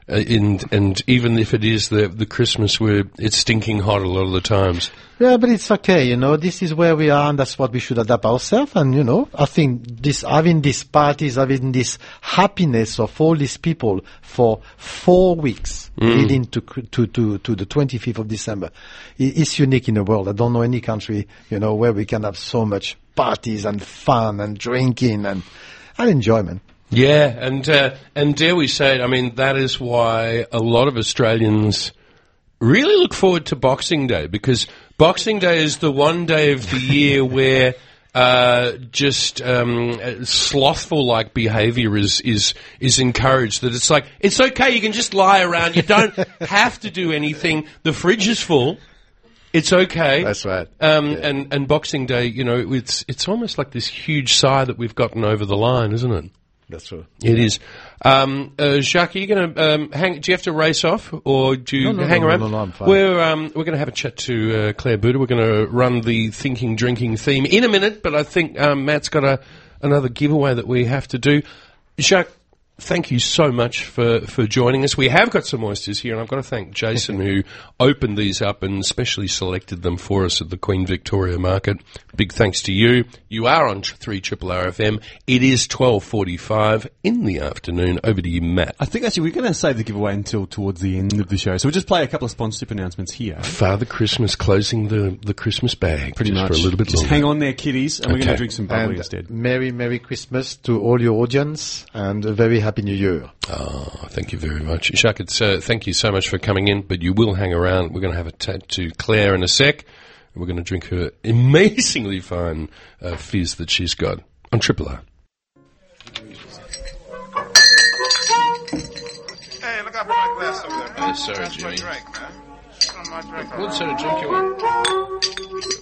uh, and and even if it is the the Christmas where it's stinking hot a lot of the times. Yeah, but it's okay, you know, this is where we are and that's what we should adapt ourselves and, you know, I think this, having these parties, having this happiness of all these people for four weeks leading to, to, to, to the 25th of December is unique in the world. I don't know any country, you know, where we can have so much parties and fun and drinking and, and enjoyment. Yeah, and uh, and dare we say it? I mean, that is why a lot of Australians really look forward to Boxing Day because Boxing Day is the one day of the year where. Uh, just um, slothful like behaviour is is is encouraged. That it's like it's okay. You can just lie around. You don't have to do anything. The fridge is full. It's okay. That's right. Um, and and Boxing Day, you know, it's it's almost like this huge sigh that we've gotten over the line, isn't it? That's true. It is. Um, uh, Jacques, are you going to um, hang? Do you have to race off, or do you No, no, hang no, around? no, no, I'm fine. We're um, we're going to have a chat to uh, Claire Burder. We're going to run the thinking drinking theme in a minute, but I think um, Matt's got a another giveaway that we have to do. Jacques, thank you so much for, for joining us. We have got some oysters here, and I've got to thank Jason who opened these up and specially selected them for us at the Queen Victoria Market. Big thanks to you. You are on three Triple R FM. It is twelve forty five in the afternoon. Over to you, Matt. I think actually we're going to save the giveaway until towards the end of the show. So we'll just play a couple of sponsorship announcements here. Father Christmas closing the, the Christmas bag Pretty just much. for a little bit just longer. hang on there, kiddies, and we're going Okay. to drink some bubbly And instead. Merry, Merry Christmas to all your audience and a very Happy New Year. Oh, thank you very much. Jacques, it's, uh, thank you so much for coming in, but you will hang around. We're going to have a chat to Claire in a sec. We're going to drink her amazingly fine uh, fizz that she's got on Triple R. Hey, look out for my glass over there, man. Uh, sorry, That's my Jimmy. drink, man. That's. What sort of drink you want?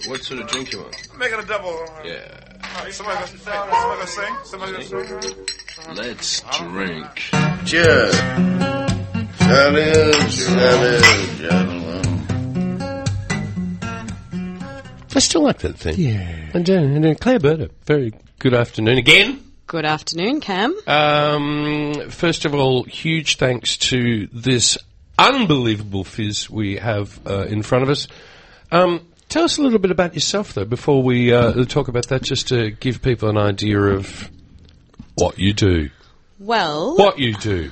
What sort of drink you want? Make it a double. Yeah. Alright, somebody gonna, somebody gonna sing? Somebody gonna sing? Let's drink. Cheers. Salute, salute, gentlemen. I still like that thing. Yeah. And, uh, and uh, Claire Burder, very good afternoon again. Good afternoon, Cam. Um, first of all, huge thanks to this unbelievable fizz we have uh, in front of us. Um, tell us a little bit about yourself, though, before we uh, talk about that, just to give people an idea of what you do. Well, What you do.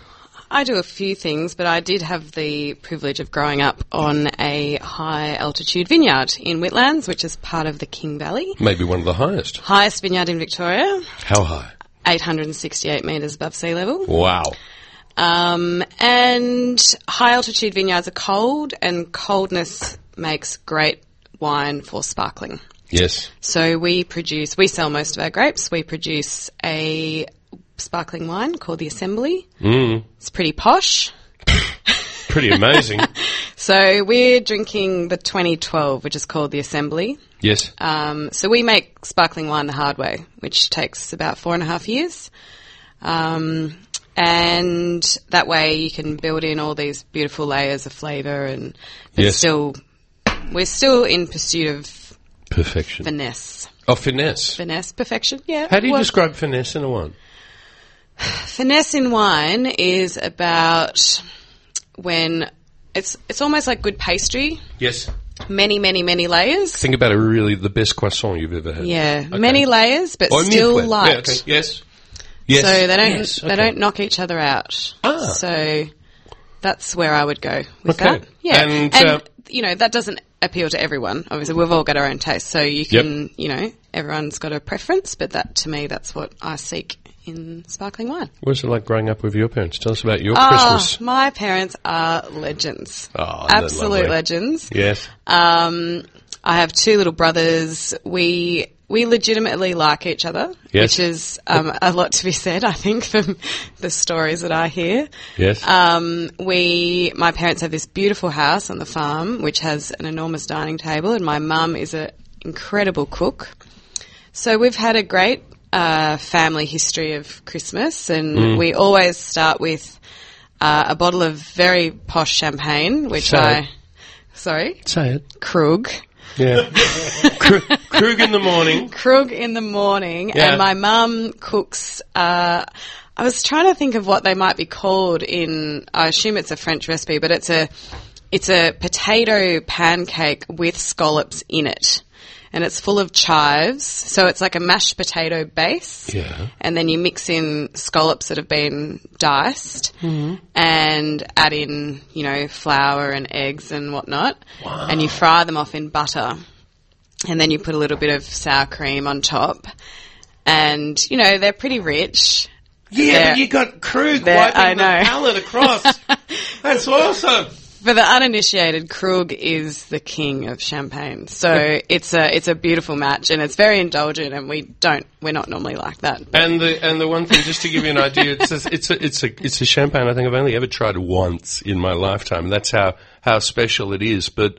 I do a few things, but I did have the privilege of growing up on a high altitude vineyard in Whitlands, which is part of the King Valley. Maybe one of the highest. Highest vineyard in Victoria, How high? 868 metres above sea level. Wow. Um, and high altitude vineyards are cold, and coldness makes great wine for sparkling. Yes. So we produce, we sell most of our grapes. We produce a sparkling wine called the Assembly. Mm. It's pretty posh. Pretty amazing. So we're drinking the 2012, which is called the Assembly. yes. Um, so we make sparkling wine the hard way, which takes about four and a half years. Um, and that way you can build in all these beautiful layers of flavour and Yes. still, we're still in pursuit of Perfection. finesse. Oh, finesse. Finesse, perfection, yeah. How do you Well, describe finesse in a wine? Finesse in wine is about when it's it's almost like good pastry. Yes. many, many, many layers. Think about a really the best croissant you've ever had. Yeah, Okay. many layers, but Or still light. Yeah, okay. Yes. Yes. So they don't Yes, they don't knock each other out. Ah. So that's where I would go with Okay. that. Yeah, And, uh, you know that doesn't appeal to everyone. Obviously, we've all got our own taste, so you Yep. can you know everyone's got a preference. But that to me, that's what I seek in sparkling wine. What was it like growing up with your parents? Tell us about your Oh, Christmas. my parents are legends. Oh, they're Absolute legends. Yes. Um, I have two little brothers. We we legitimately like each other, Yes. which is um, a lot to be said. I think from the stories that I hear. Yes. Um, we, my parents have this beautiful house on the farm, which has an enormous dining table, and my mum is an incredible cook. So we've had a great uh, family history of Christmas, and Mm. we always start with uh, a bottle of very posh champagne, which Say I. it. Sorry, Say it. Krug. Yeah. Krug, in the morning. Krug in the morning, Yeah. and my mum cooks. Uh, I was trying to think of what they might be called in. I assume it's a French recipe, but it's a it's a potato pancake with scallops in it, and it's full of chives. So it's like a mashed potato base, Yeah. and then you mix in scallops that have been diced, mm-hmm. and add in you know flour and eggs and whatnot, and you fry them off in butter and then you put a little bit of sour cream on top. And, you know, they're pretty rich. Yeah, They're- but you got Krug wiping I the palate across. That's awesome. For the uninitiated, Krug is the king of champagne. So it's a it's a beautiful match and it's very indulgent and we don't we're not normally like that. And the and the one thing, just to give you an idea, it's a, it's a it's a it's a champagne. I think I've only ever tried once in my lifetime. and That's how how special it is. But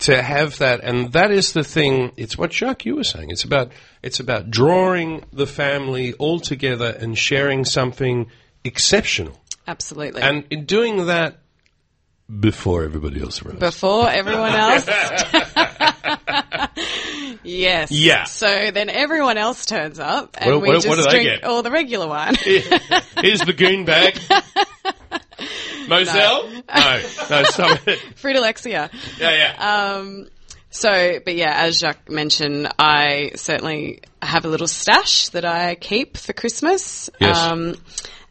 to have that, and that is the thing. It's what Jacques you were saying. It's about it's about drawing the family all together and sharing something exceptional. Absolutely. And in doing that, before everybody else arrives. Before everyone else. yes. Yeah. So then everyone else turns up and What- we what- just what drink get? all the regular wine. Here's the goon bag. Moselle? No, no, it. Fruity Lexia. Yeah, yeah. Um, so, but yeah, as Jacques mentioned, I certainly have a little stash that I keep for Christmas. Yes. Um,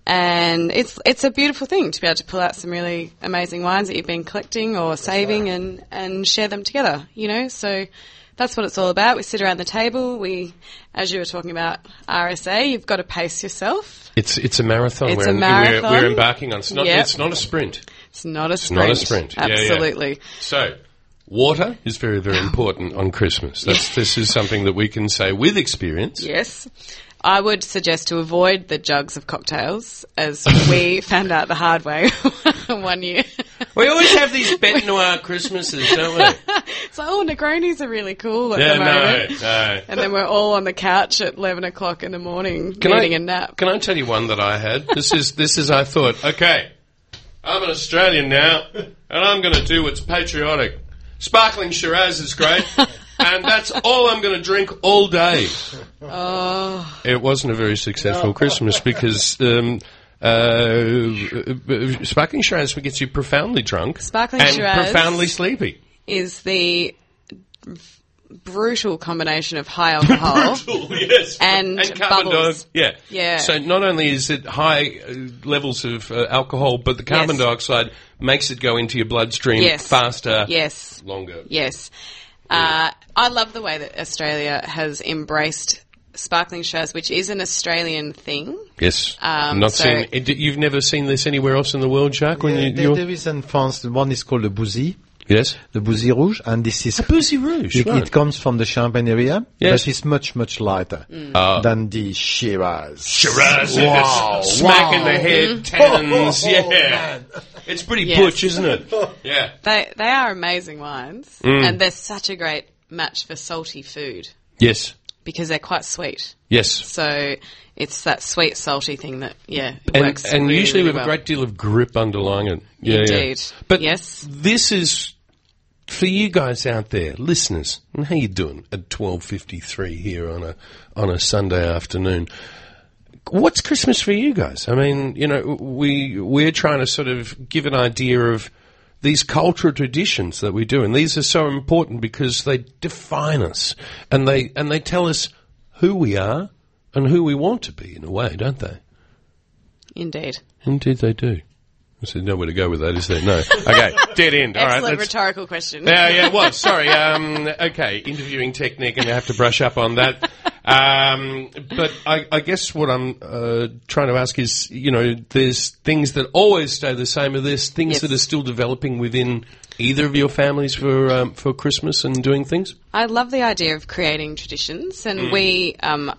and it's it's a beautiful thing to be able to pull out some really amazing wines that you've been collecting or saving and, and share them together, you know? So that's what it's all about. We sit around the table. We, as you were talking about RSA, you've got to pace yourself. It's it's a marathon. It's we're, a marathon. We're, we're embarking on. It's not. Yep. It's not a sprint. It's not a It's sprint. not a sprint. Yeah, yeah. Absolutely. So, water is very very important on Christmas. That's this is something that we can say with experience. Yes. I would suggest to avoid the jugs of cocktails, as we found out the hard way one year. We always have these Bet Noir Christmases, don't we? so, oh, Negronis are really cool at Yeah, the moment. no, no. And then we're all on the couch at 11 o'clock in the morning Can needing I, a nap. Can I tell you one that I had? This is this is I thought, okay, I'm an Australian now, and I'm going to do what's patriotic. Sparkling Shiraz is great, and that's all I'm going to drink all day. Oh, It wasn't a very successful Christmas because um, uh, sparkling Shiraz gets you profoundly drunk Sparkling and Shiraz- profoundly sleepy. is the brutal combination of high alcohol. yes. And carbon bubbles. dioxide. Yeah. Yeah. So not only is it high uh, levels of uh, alcohol, but the carbon Yes. dioxide makes it go into your bloodstream Yes. faster, Yes. longer. Yes. Uh, I love the way that Australia has embraced sparkling Shiraz, which is an Australian thing. Yes. Um, not so- seen. You've never seen this anywhere else in the world, Jacques. When Yeah, you, there, there is in France, one is called the Bouzy, yes. the Bouzy Rouge, and this is Bouzy Rouge. it, right. it comes from the Champagne area, Yes. but it's much much lighter Ah. than the Shiraz. Shiraz. Wow, Smack in the head, tannins. yeah. It's pretty Yes. butch, isn't it? Yeah. They they are amazing wines, Mm. and they're such a great match for salty food Yes. because they're quite sweet. Yes. So it's that sweet salty thing that yeah it and, works. and really, usually really with well. a great deal of grip underlying it. Yeah, yeah. Indeed. But Yes. this is for you guys out there, listeners. And how you doing at twelve fifty three here on a on a Sunday afternoon? What's Christmas for you guys? I mean, you know, we we're trying to sort of give an idea of these cultural traditions that we do, and these are so important because they define us and they and they tell us who we are and who we want to be in a way, don't they? Indeed. Indeed, they do. There's nowhere to go with that, is there? No. Okay, dead end. All right, Excellent let's- rhetorical question. yeah, yeah, it was. Sorry. Um, okay, interviewing technique, and I have to brush up on that. Um, but I, I guess what I'm uh, trying to ask is, you know, there's things that always stay the same. Are there things Yes. that are still developing within either of your families for um, for Christmas and doing things? I love the idea of creating traditions, and Mm. we um,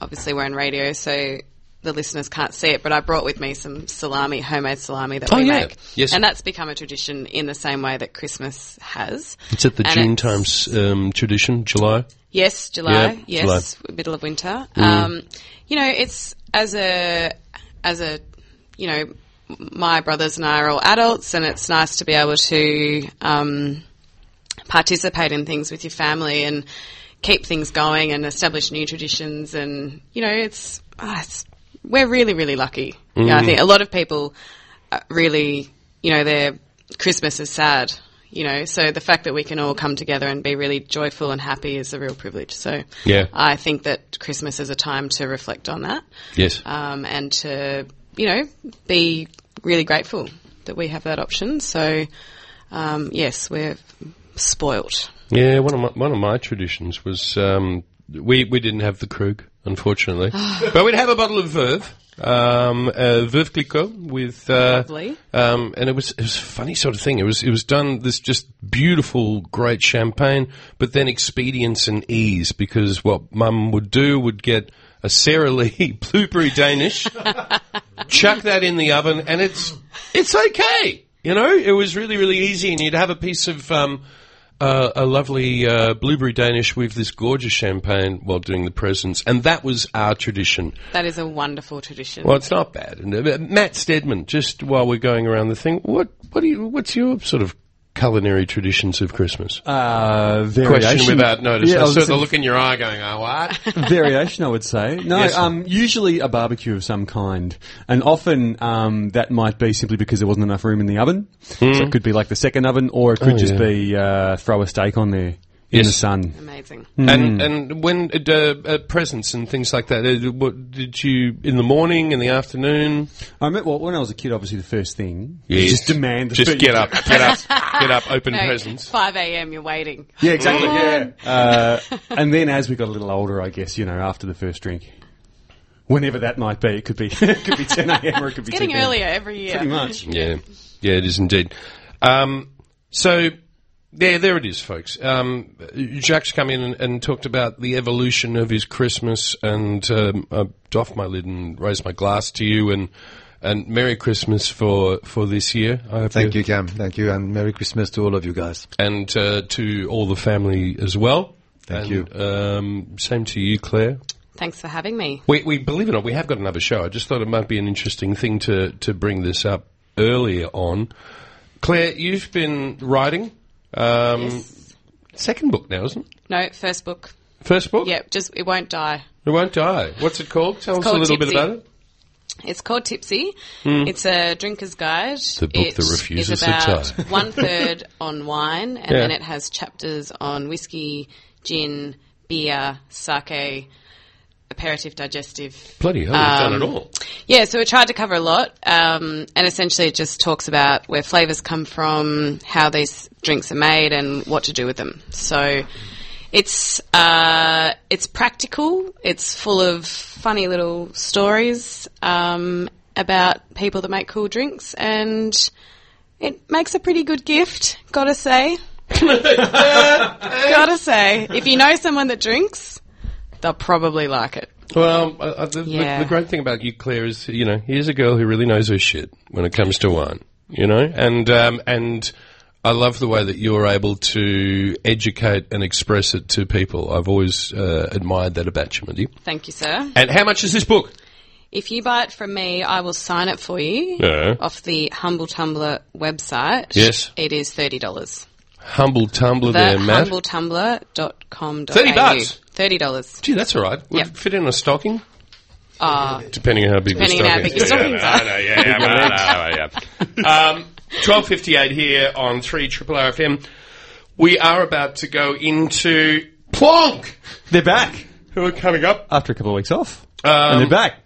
obviously we're on radio, so the listeners can't see it. But I brought with me some salami, homemade salami that Oh, we yeah. make, Yes. and that's become a tradition in the same way that Christmas has. It's at the And June times um, tradition, July. Yes, July. Yes, middle of winter. Um, you know, it's as a as a you know, my brothers and I are all adults, and it's nice to be able to um, participate in things with your family and keep things going and establish new traditions. And you know, it's, ah, it's we're really really lucky. Yeah, I think a lot of people uh, really, you know, their Christmas is sad. You know, so the fact that we can all come together and be really joyful and happy is a real privilege. So, Yeah. I think that Christmas is a time to reflect on that Yes. um, and to you know be really grateful that we have that option. So um, yes, we're spoilt. Yeah, one of my, one of my traditions was um, we we didn't have the Krug, unfortunately, but we'd have a bottle of Verve, um, uh, Verve Clicquot with, uh, um, and it was it was a funny sort of thing. It was it was done this just beautiful, great champagne, but then expedience and ease because what Mum would do would get a Sara Lee blueberry Danish, chuck that in the oven, and it's it's okay. You know, it was really really easy, and you'd have a piece of um, uh, a lovely uh, blueberry Danish with this gorgeous champagne while doing the presents, and that was our tradition. That is a wonderful tradition. Well, it's not bad. And uh, Matt Stedman, just while we're going around the thing, what what do you what's your sort of culinary traditions of Christmas? Uh, variation. Question without notice. Yeah, I I saw the look in your eye, going, "Oh, what?" variation, I would say. No, Yes. um, usually a barbecue of some kind, and often um, that might be simply because there wasn't enough room in the oven. So it could be like the second oven, or it could Hmm. Oh, just yeah. be uh, throw a steak on there in Yes. the sun. Amazing. And and when uh, uh, presents and things like that, uh, what did you in the morning, in the afternoon? I remember well, when I was a kid, obviously the first thing Yes. just demand the Just food. get up, get up, get up, open No, presents. 5 a.m. You're waiting. Yeah, exactly. Yeah. Uh, and then as we got a little older, I guess you know after the first drink, whenever that might be, it could be it could be ten a.m. or it could be getting 10 earlier every year. Pretty much. Yeah, yeah, it is indeed. Um, so, there, there it is, folks. Um, Jacques come in and, and talked about the evolution of his Christmas, and um, I doffed my lid and raised my glass to you, and and Merry Christmas for for this year. I hope Thank you, Cam. Thank you, and Merry Christmas to all of you guys. and uh, to all the family as well. Thank and, Um, same to you, Claire. Thanks for having me. We, we believe it or not, we have got another show. I just thought it might be an interesting thing to, to bring this up earlier on. Claire, you've been writing. Um, Yes. Second book now, isn't it? No, first book. First book? Yep, just it won't die. It won't die. What's it called? Tell us a called little bit about it. It's called Tipsy. It's a drinker's guide. The book It that refuses to about die. one third on wine, and Yeah. then it has chapters on whiskey, gin, beer, sake, aperitif, digestive. Bloody hell, you've done Um, it all. Yeah, so it tried to cover a lot, um, and essentially it just talks about where flavors come from, how these drinks are made, and what to do with them. So it's uh, it's practical. It's full of funny little stories um, about people that make cool drinks, and it makes a pretty good gift. Gotta say, gotta say, if you know someone that drinks, they'll probably like it. Well, uh, the, the- Yeah. the, great thing about you, Claire, is you know here's a girl who really knows her shit when it comes to wine. You know, and um, and I love the way that you're able to educate and express it to people. I've always uh, admired that about you, Mindy. Thank you, sir. And how much is this book? If you buy it from me, I will sign it for you Yeah. off the Humble Tumbler website. Yes. It is $30. Humble Tumbler The there, Matt. humbletumbler.com.au. 30 bucks? $30. Gee, that's all right. Would Yep. it fit in a stocking? Ah, Depending on how big Depending the on how big your is. stockings yeah, are. yeah, yeah, yeah, yeah, yeah. Um, Twelve fifty eight here on three Triple R FM. We are about to go into Plonk, They're back who are coming up after a couple of weeks off, Um, and they're back.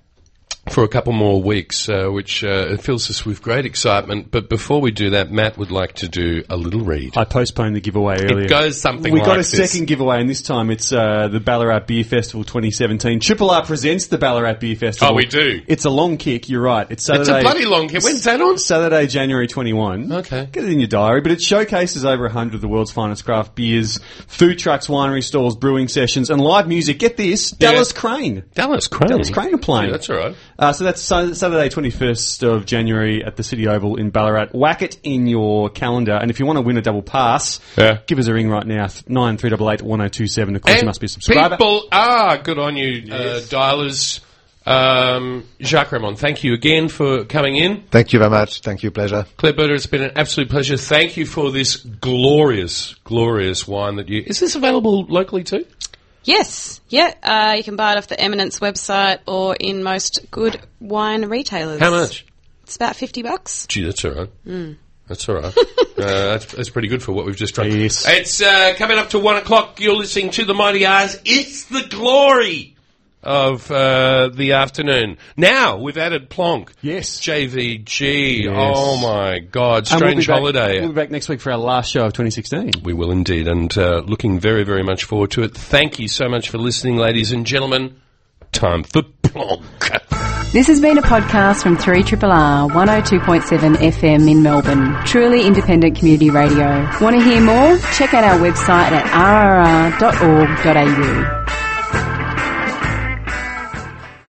For a couple more weeks, uh, which uh, fills us with great excitement. But before we do that, Matt would like to do a little read. I postponed the giveaway earlier. It goes something we like got a this. second giveaway, and this time it's uh, the Ballarat Beer Festival 2017. Triple R presents the Ballarat Beer Festival. Oh, we do. It's a long kick. You're right. It's Saturday. It's a bloody long kick. When's that on? Saturday, January 21. Okay. Get it in your diary. But it showcases over 100 of the world's finest craft beers, food trucks, winery stalls, brewing sessions, and live music. Get this, Yeah. Dallas Crane. Dallas Crane. Dallas Crane are playing. Yeah, that's all right. Uh, so that's Saturday, 21st of January at the City Oval in Ballarat. Whack it in your calendar. And if you want to win a double pass, Yeah. give us a ring right now. 9388 Of course, you must be a subscriber. People are good on you, uh, dialers. Um, Jacques Reymond, thank you again for coming in. Thank you very much. Thank you. Pleasure. Claire Burder, it's been an absolute pleasure. Thank you for this glorious, glorious wine that you. Is this available locally too? Yes, yeah. Uh, you can buy it off the Eminence website or in most good wine retailers. How much? It's about fifty bucks. Gee, that's all right. That's all right. uh, that's, that's pretty good for what we've just drunk. Yes. It's uh, coming up to one o'clock. You're listening to the Mighty R's. It's the glory of uh, the afternoon. Now we've added Plonk. Yes. JVG. Yes. Oh my God! And we'll be Strange back- holiday. We'll be back next week for our last show of 2016. We will indeed, and uh, looking very, very much forward to it. Thank you so much for listening, ladies and gentlemen. Time for Plonk. This has been a podcast from 3RRR 102.7 FM in Melbourne. Truly independent community radio. Want to hear more? Check out our website at rrr.org.au.